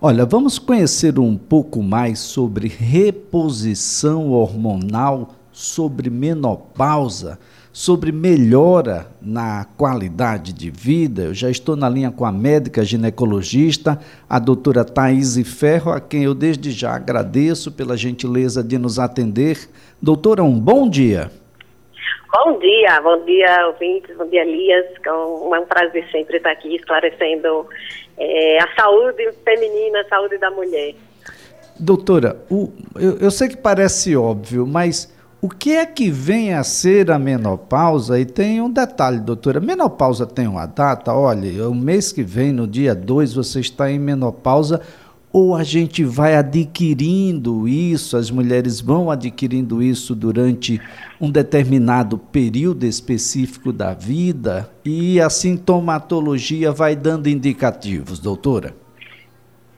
Olha, vamos conhecer um pouco mais sobre reposição hormonal, sobre menopausa, sobre melhora na qualidade de vida. Eu já estou na linha com a médica ginecologista, a doutora Thaís Ferro, a quem eu desde já agradeço pela gentileza de nos atender. Doutora, um bom dia. Bom dia, bom dia, ouvintes, bom dia, Elias. É um prazer sempre estar aqui esclarecendo é, a saúde feminina, a saúde da mulher. Doutora, o, eu, eu, sei que parece óbvio, mas o que é que vem a ser a menopausa? E tem um detalhe, doutora: menopausa tem uma data? Olha, o mês que vem, no dia 2, você está em menopausa ou a gente vai adquirindo isso, as mulheres vão adquirindo isso durante um determinado período específico da vida e a sintomatologia vai dando indicativos, doutora?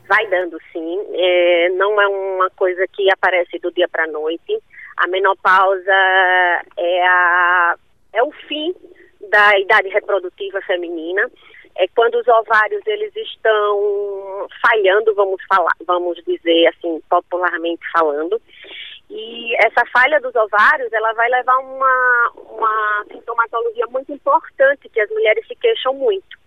Vai dando sim, é, não é uma coisa que aparece do dia para a noite. A menopausa é, a, é o fim da idade reprodutiva feminina é quando os ovários eles estão falhando, vamos falar, vamos dizer assim, popularmente falando. E essa falha dos ovários, ela vai levar uma, uma sintomatologia muito importante que as mulheres se queixam muito.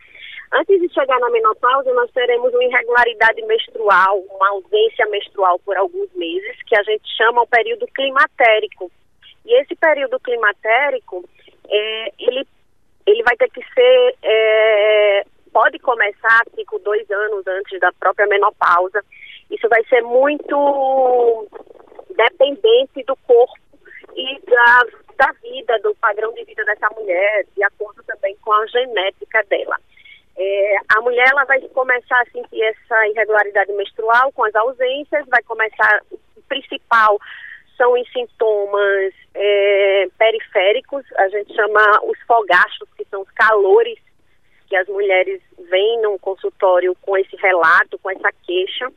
Antes de chegar na menopausa, nós teremos uma irregularidade menstrual, uma ausência menstrual por alguns meses, que a gente chama o período climatérico. E esse período climatérico, é, ele ele vai ter que ser, é, pode começar tipo dois anos antes da própria menopausa. Isso vai ser muito dependente do corpo e da, da vida, do padrão de vida dessa mulher, de acordo também com a genética dela. É, a mulher ela vai começar a sentir essa irregularidade menstrual com as ausências, vai começar, o principal são os sintomas é, periféricos, a gente chama os fogachos, que são os calores que as mulheres vêm no consultório com esse relato, com essa queixa.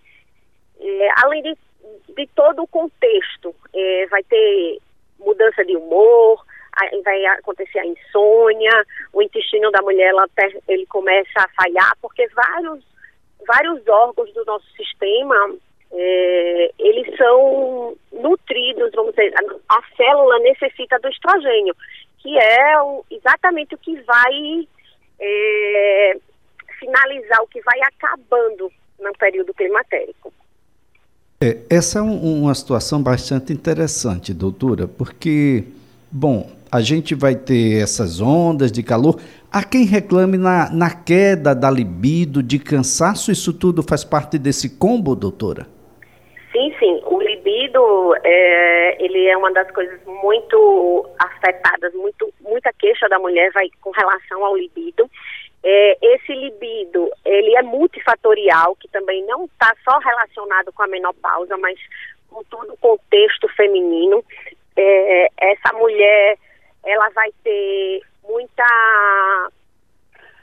É, além de, de, todo o contexto, é, vai ter mudança de humor, vai acontecer a insônia, o intestino da mulher ela, ele começa a falhar, porque vários, vários órgãos do nosso sistema é, eles são nutridos, vamos dizer, a, a, célula necessita do estrogênio, que é o, exatamente o que vai é, finalizar, o que vai acabando no período climatérico. É, essa é um, uma situação bastante interessante, doutora, porque, bom, a gente vai ter essas ondas de calor. Há quem reclame na, na queda da libido, de cansaço, isso tudo faz parte desse combo, doutora? Sim, sim. O libido, é, ele é uma das coisas muito afetadas, muito, muita queixa da mulher vai com relação ao libido. É, esse libido, ele é multifatorial, que também não está só relacionado com a menopausa, mas com todo o contexto feminino. É, essa mulher, ela vai ter muita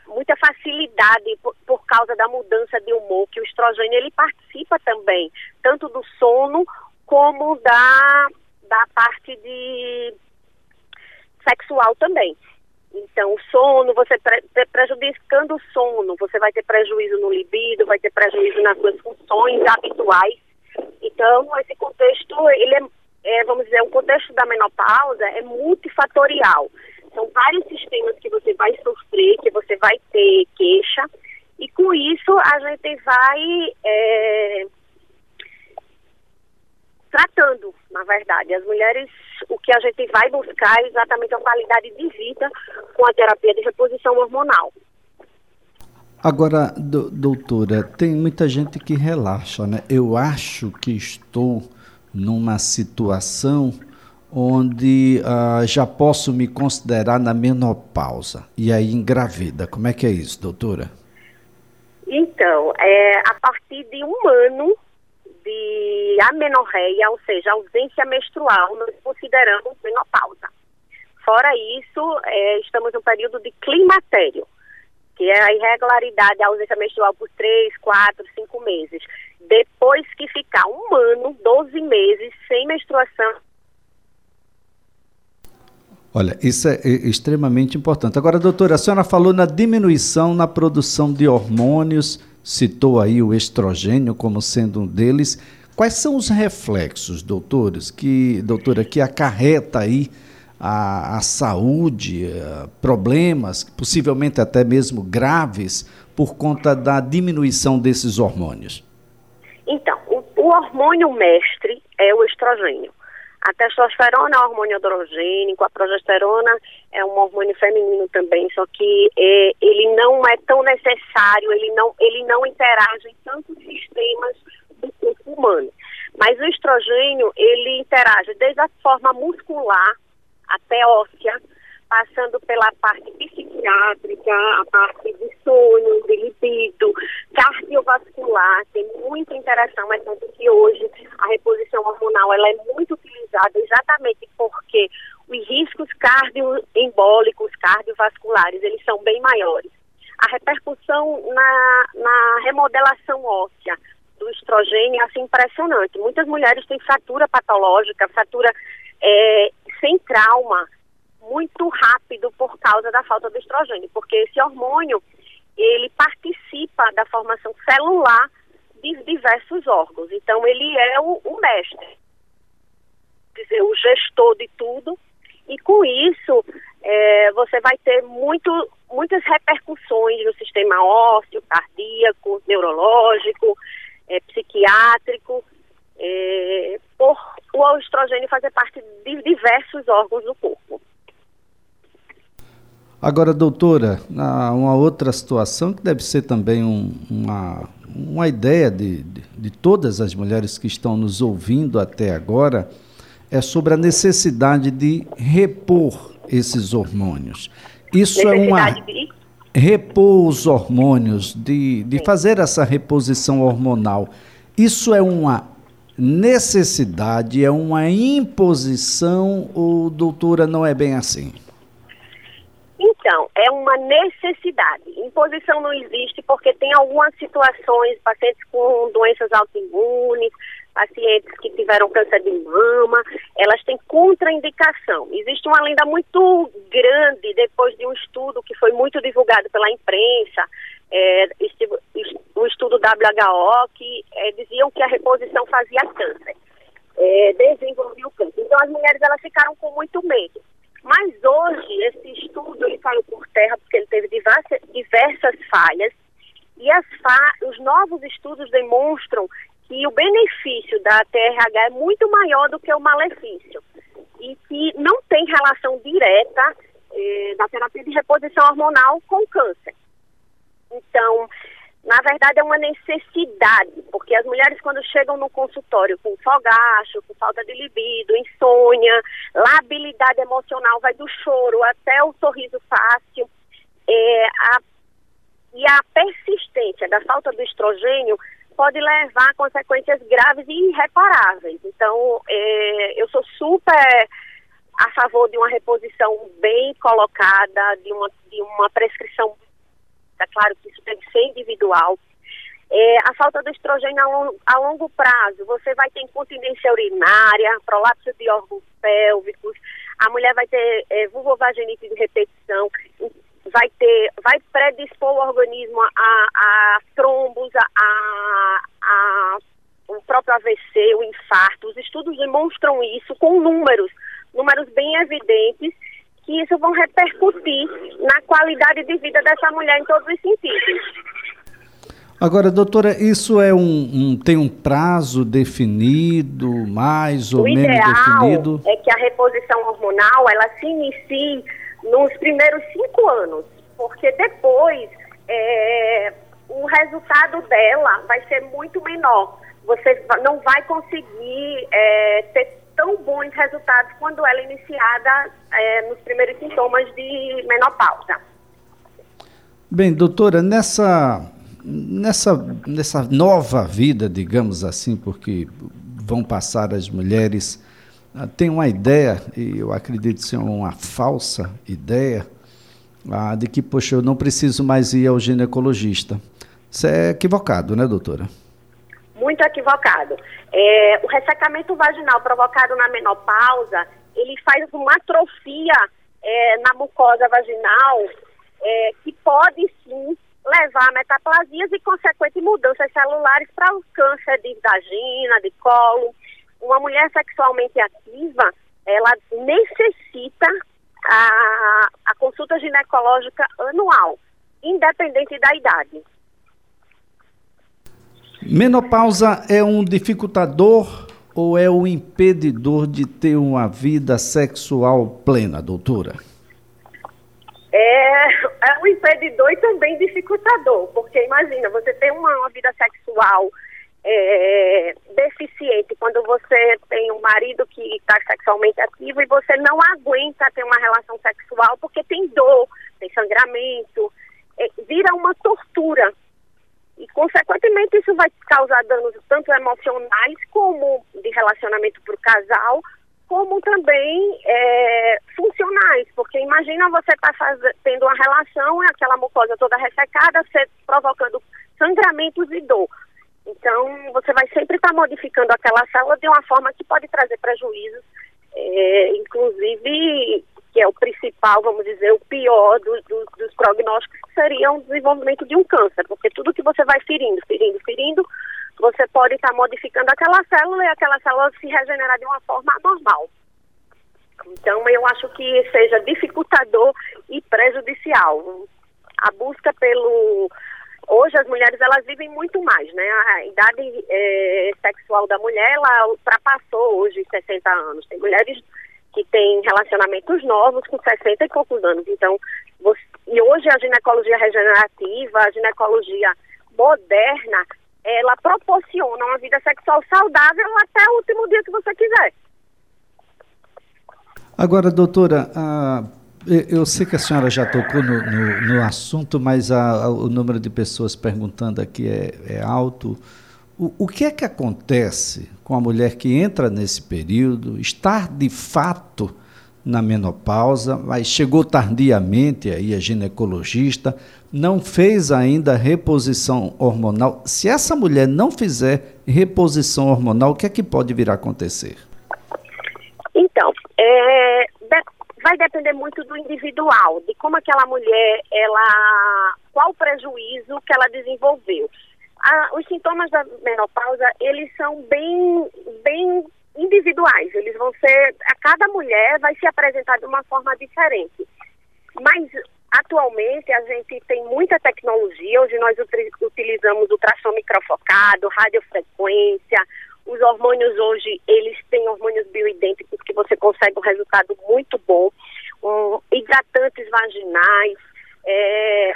muita facilidade por, por, causa da mudança de humor, que o estrogênio ele participa também, tanto do sono como da, da parte de sexual também. Então, o sono, você pre, prejudicando o sono, você vai ter prejuízo no libido, vai ter prejuízo nas suas funções habituais. Então, esse contexto, ele é, é vamos dizer, o contexto da menopausa é multifatorial. São vários sistemas que você vai sofrer, que você vai ter queixa, e com isso a gente vai é, tratando, na verdade. As mulheres, o que a gente vai buscar é exatamente a qualidade de vida com a terapia de reposição hormonal. Agora, do, doutora, tem muita gente que relaxa, né? Eu acho que estou numa situação onde uh, já posso me considerar na menopausa e aí engravida. Como é que é isso, doutora? Então, é, a partir de um ano de amenorreia, ou seja, ausência menstrual, nós consideramos menopausa. Fora isso, é, estamos no período de climatério, que é a irregularidade, a ausência menstrual por 3, 4, 5 meses. Depois que ficar um ano, 12 meses sem menstruação, Olha, isso é extremamente importante. Agora, doutora, a senhora falou na diminuição na produção de hormônios citou aí o estrogênio como sendo um deles. Quais são os reflexos, doutores, que, doutora, que acarreta aí a, a saúde, a problemas, possivelmente até mesmo graves, por conta da diminuição desses hormônios? Então, o, o hormônio mestre é o estrogênio. A testosterona é um hormônio androgênico, a progesterona é um hormônio feminino também, só que é, ele não é tão necessário, ele não, ele não interage em tantos sistemas do corpo humano. Mas o estrogênio, ele interage desde a forma muscular até óssea, passando pela parte psiquiátrica, a parte de sonho, de libido, cardiovascular, tem muita interação, mas tanto que hoje a reposição hormonal ela é muito utilizada exatamente porque cardioembólicos, cardiovasculares, eles são bem maiores. A repercussão na, na remodelação óssea do estrogênio é assim, impressionante. Muitas mulheres têm fratura patológica, fratura é, sem trauma, muito rápido por causa da falta do estrogênio, porque esse hormônio ele participa da formação celular de diversos órgãos. Então ele é o, o mestre, dizer, o gestor de tudo. E com isso é, você vai ter muito, muitas repercussões no sistema ósseo, cardíaco, neurológico, é, psiquiátrico, é, por o estrogênio fazer parte de diversos órgãos do corpo. Agora, doutora, uma outra situação que deve ser também um, uma, uma ideia de, de, de, todas as mulheres que estão nos ouvindo até agora é sobre a necessidade de repor esses hormônios. Isso é uma. Repor os hormônios, de, de fazer essa reposição hormonal. Isso é uma necessidade, é uma imposição ou, doutora, não é bem assim? Então, é uma necessidade. Imposição não existe porque tem algumas situações, pacientes com doenças autoimunes, pacientes que tiveram câncer de mama, elas têm contraindicação. Existe uma lenda muito grande depois de um estudo que foi muito divulgado pela imprensa, é, o estudo WHO, que é, diziam que a reposição fazia câncer, é, desenvolvia o câncer. Então as mulheres elas ficaram com muito medo. Mas hoje esse estudo ele caiu por terra porque ele teve diversas, diversas falhas e fa os novos estudos demonstram que o benefício da TRH é muito maior do que o malefício e que não tem relação direta eh, da terapia de reposição hormonal com câncer. Então, na verdade, é uma necessidade, porque as mulheres, quando chegam no consultório com fogacho, com falta de libido, insônia, labilidade emocional, vai do choro até o sorriso fácil, é, a, e a persistência da falta do estrogênio pode levar a consequências graves e irreparáveis. Então, é, eu sou super a favor de uma reposição bem colocada, de uma, de uma prescrição é claro que isso tem que ser individual. É, a falta do estrogênio a longo, a longo, prazo, você vai ter incontinência urinária, prolapso de órgãos pélvicos, a mulher vai ter é, de repetição, vai ter, vai predispor o organismo a, a trombos, a, a, o próprio AVC, o infarto. Os estudos demonstram isso com números, números bem evidentes que isso vão repercutir na qualidade de vida dessa mulher em todos os sentidos. Agora, doutora, isso é um, um, tem um prazo definido, mais ou o menos definido? é que a reposição hormonal ela se inicie nos primeiros cinco anos, porque depois é, o resultado dela vai ser muito menor. Você não vai conseguir é, ter tão bons resultados quando ela é iniciada é, nos primeiros sintomas de menopausa. Bem, doutora, nessa, nessa, nessa nova vida, digamos assim, porque vão passar as mulheres, tem uma ideia, e eu acredito ser uma falsa ideia, ah, de que, poxa, eu não preciso mais ir ao ginecologista. Isso é equivocado, né, doutora? muito equivocado. É, o ressecamento vaginal provocado na menopausa, ele faz uma atrofia é, na mucosa vaginal é, que pode sim levar a metaplasias e consequentes mudanças celulares para o câncer de vagina, de colo. Uma mulher sexualmente ativa, ela necessita a, a consulta ginecológica anual, independente da idade. Menopausa é um dificultador ou é um impedidor de ter uma vida sexual plena, doutora? É, é um impedidor e também dificultador, porque imagina, você tem uma, uma vida sexual é, deficiente quando você tem um marido que está sexualmente ativo e você não aguenta ter uma relação sexual porque tem dor, tem sangramento, é, vira uma tortura. E, consequentemente, isso vai causar danos tanto emocionais como de relacionamento para o casal, como também é, funcionais, porque imagina você estar tá tendo uma relação, aquela mucosa toda ressecada, você provocando sangramentos e dor. Então, você vai sempre estar tá modificando aquela célula de uma forma que pode trazer prejuízos, é, inclusive, que é o principal, vamos dizer, o pior do, do, dos prognósticos, que seria o desenvolvimento de um câncer, porque tudo que você vai ferindo, ferindo, ferindo, você pode estar modificando aquela célula e aquela célula se regenerar de uma forma anormal. Então, eu acho que seja dificultador e prejudicial. A busca pelo. Hoje, as mulheres elas vivem muito mais, né? A idade é, sexual da mulher ela ultrapassou hoje 60 anos. Tem mulheres que têm relacionamentos novos com 60 e poucos anos. Então, você, e hoje a ginecologia regenerativa, a ginecologia moderna, ela proporciona uma vida sexual saudável até o último dia que você quiser. Agora, doutora, eu sei que a senhora já tocou no, no, no assunto, mas a, a, o número de pessoas perguntando aqui é, é alto. O, o, que é que acontece com a mulher que entra nesse período, estar de fato na menopausa, mas chegou tardiamente aí a ginecologista, não fez ainda reposição hormonal. Se essa mulher não fizer reposição hormonal, o que é que pode vir a acontecer? Então, é, vai depender muito do individual, de como aquela mulher, ela, qual o prejuízo que ela desenvolveu. os sintomas da menopausa, eles são bem, bem individuais, eles vão ser, a cada mulher vai se apresentar de uma forma diferente. Mas Atualmente, a gente tem muita tecnologia. Hoje, nós utilizamos ultrassom microfocado, radiofrequência. Os hormônios hoje, eles têm hormônios bioidênticos que você consegue um resultado muito bom. Um, hidratantes vaginais, é,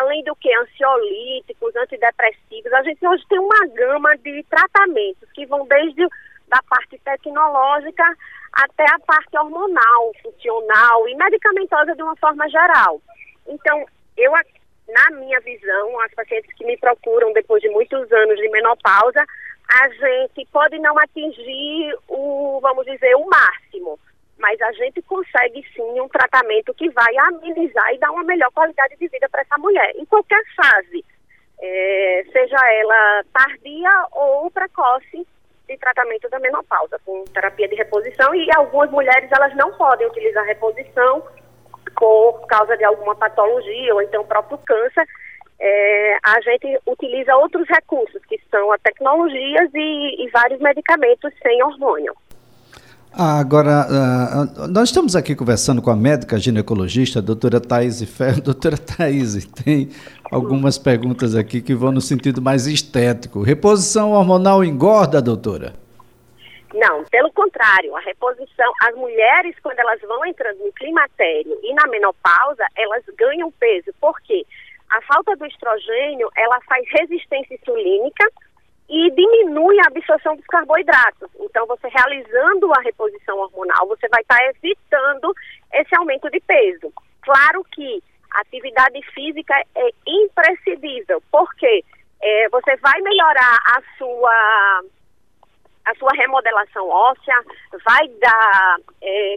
além do que ansiolíticos, antidepressivos. A gente hoje tem uma gama de tratamentos que vão desde da parte tecnológica até a parte hormonal, funcional e medicamentosa de uma forma geral. Então, eu, na minha visão, as pacientes que me procuram depois de muitos anos de menopausa, a gente pode não atingir o, vamos dizer, o máximo, mas a gente consegue sim um tratamento que vai amenizar e dar uma melhor qualidade de vida para essa mulher, em qualquer fase, é, seja ela tardia ou precoce, de tratamento da menopausa, com terapia de reposição, e algumas mulheres elas não podem utilizar reposição por causa de alguma patologia ou então próprio câncer. É, a gente utiliza outros recursos, que são as tecnologias e, e vários medicamentos sem hormônio. Ah, agora, uh, nós estamos aqui conversando com a médica ginecologista, a doutora Thaís Ferro. Doutora Thaís, tem algumas perguntas aqui que vão no sentido mais estético. Reposição hormonal engorda, doutora? Não, pelo contrário, a reposição, as mulheres, quando elas vão entrando no climatério e na menopausa, elas ganham peso. Por quê? A falta do estrogênio, ela faz resistência insulínica, e diminui a absorção dos carboidratos. Então, você realizando a reposição hormonal, você vai estar evitando esse aumento de peso. Claro que a atividade física é imprescindível, porque é, você vai melhorar a sua a sua remodelação óssea, vai dar, é,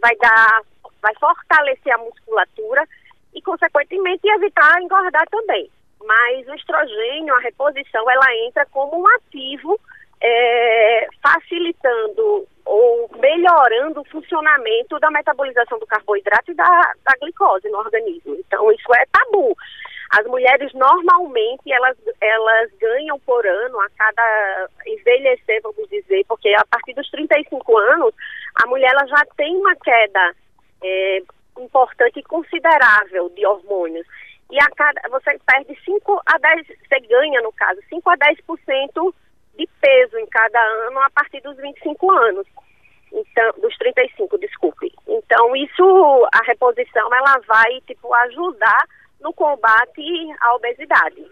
vai dar, vai fortalecer a musculatura e, consequentemente, evitar engordar também mas o estrogênio, a reposição, ela entra como um ativo é, facilitando ou melhorando o funcionamento da metabolização do carboidrato e da, da glicose no organismo. Então, isso é tabu. As mulheres normalmente elas, elas ganham por ano a cada envelhecer, vamos dizer, porque a partir dos 35 anos a mulher ela já tem uma queda é, importante e considerável de hormônios. E a cada, você perde 5 a 10, você ganha no caso, 5 a 10% de peso em cada ano a partir dos 25 anos. Então, dos 35, desculpe. Então, isso, a reposição, ela vai, tipo, ajudar no combate à obesidade.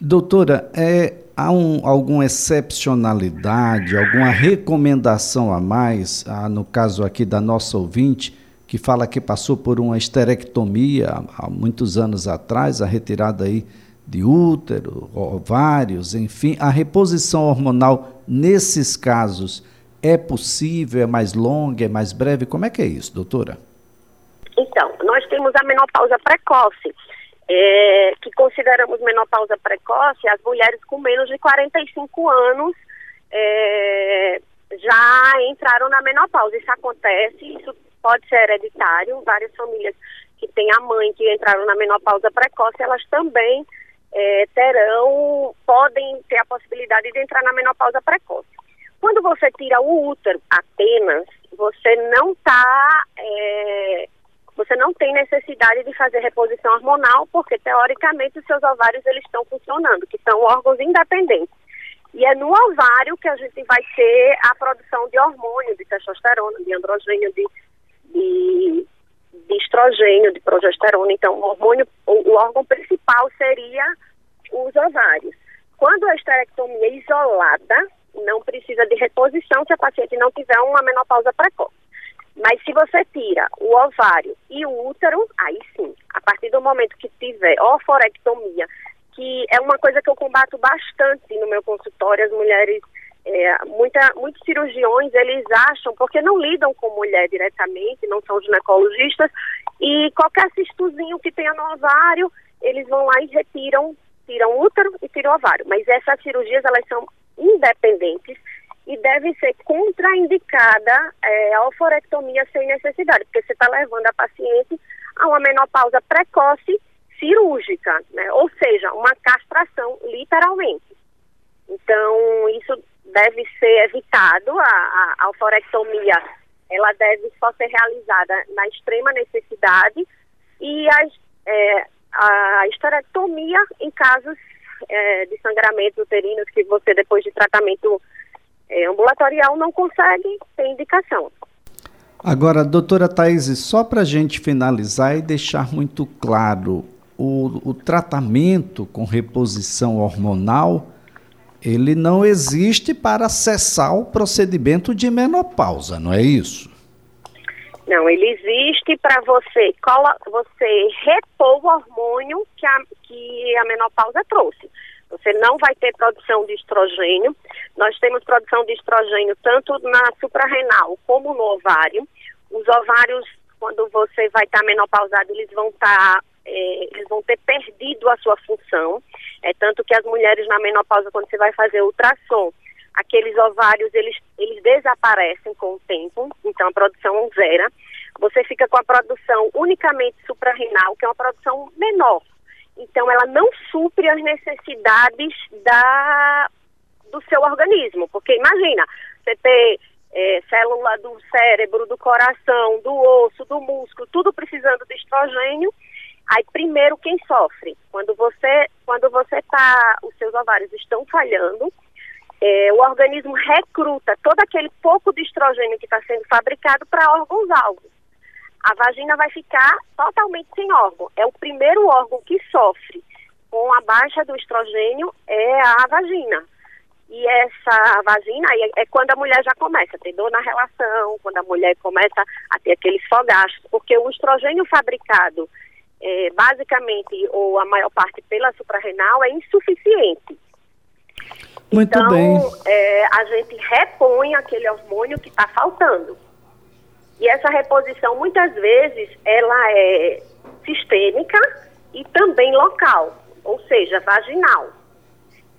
Doutora, é, há um, alguma excepcionalidade, alguma recomendação a mais, ah, no caso aqui da nossa ouvinte, que fala que passou por uma esterectomia há, muitos anos atrás, a retirada aí de útero, ovários, enfim, a reposição hormonal nesses casos é possível, é mais longa, é mais breve? Como é que é isso, doutora? Então, nós temos a menopausa precoce, é, que consideramos menopausa precoce as mulheres com menos de 45 anos é, já entraram na menopausa. Isso acontece, isso pode ser hereditário. Várias famílias que têm a mãe que entraram na menopausa precoce, elas também é, terão, podem ter a possibilidade de entrar na menopausa precoce. Quando você tira o útero apenas, você não está é, você não tem necessidade de fazer reposição hormonal, porque teoricamente os seus ovários eles estão funcionando, que são órgãos independentes. E é no ovário que a gente vai ter a produção de hormônio, de testosterona, de androgênio, de, de, de estrogênio, de progesterona. Então, o hormônio, o, o órgão principal seria os ovários. Quando a esterectomia é isolada, não precisa de reposição se a paciente não tiver uma menopausa precoce. Mas se você tira o ovário e o útero, aí sim, a partir do momento que tiver oforectomia, que é uma coisa que eu combato bastante no meu consultório, as mulheres, é, muita, muitos cirurgiões, eles acham, porque não lidam com mulher diretamente, não são ginecologistas, e qualquer cistozinho que tenha no ovário, eles vão lá e retiram, tiram útero e tiram ovário. Mas essas cirurgias, elas são independentes e deve ser contraindicada é, a oforectomia sem necessidade, porque você está levando a paciente a uma menopausa precoce cirúrgica, né? ou seja, uma castração, literalmente. Então, isso deve ser evitado, a, a, a oforectomia, ela deve só ser realizada na extrema necessidade e as, é, a esterectomia em casos é, de sangramentos uterinos que você, depois de tratamento é, ambulatorial, não consegue ter indicação. Agora, doutora Thais, só para a gente finalizar e deixar muito claro, o, o tratamento com reposição hormonal, ele não existe para cessar o procedimento de menopausa, não é isso? Não, ele existe para você, você repor o hormônio que a, que a menopausa trouxe. Você não vai ter produção de estrogênio. Nós temos produção de estrogênio tanto na suprarrenal como no ovário. Os ovários, quando você vai estar tá menopausado, eles vão estar, tá, é, eles vão ter perdido a sua função. É tanto que as mulheres na menopausa, quando você vai fazer ultrassom, aqueles ovários eles, eles desaparecem com o tempo, então a produção zera. Você fica com a produção unicamente suprarrenal, que é uma produção menor. Então ela não supre as necessidades da, do seu organismo, porque imagina, você ter é, célula do cérebro, do coração, do osso, do músculo, tudo precisando de estrogênio. Aí primeiro quem sofre? Quando você quando você tá, os seus ovários estão falhando, é, o organismo recruta todo aquele pouco de estrogênio que está sendo fabricado para órgãos-alvos. A vagina vai ficar totalmente sem órgão. É o primeiro órgão que sofre com a baixa do estrogênio é a vagina. E essa vagina é, é quando a mulher já começa a ter dor na relação, quando a mulher começa a ter aqueles fogastos, porque o estrogênio fabricado é, basicamente, ou a maior parte pela suprarrenal, é insuficiente. Muito então, bem. É, a gente repõe aquele hormônio que está faltando. E essa reposição, muitas vezes, ela é sistêmica e também local, ou seja, vaginal.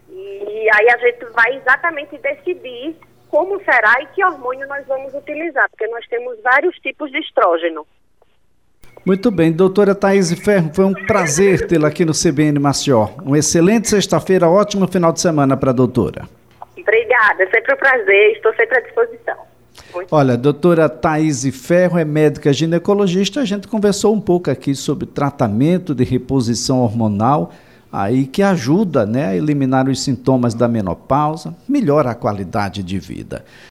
E aí a gente vai exatamente decidir como será e que hormônio nós vamos utilizar, porque nós temos vários tipos de estrógeno. Muito bem, doutora Thaís Ferro, foi um prazer tê-la aqui no CBN Maceió. Uma excelente sexta-feira, ótimo final de semana para a doutora. Obrigada, sempre um prazer, estou sempre à disposição. Muito Olha, a doutora Thaís Ferro é médica ginecologista, a gente conversou um pouco aqui sobre tratamento de reposição hormonal, aí que ajuda né, a eliminar os sintomas da menopausa, melhora a qualidade de vida.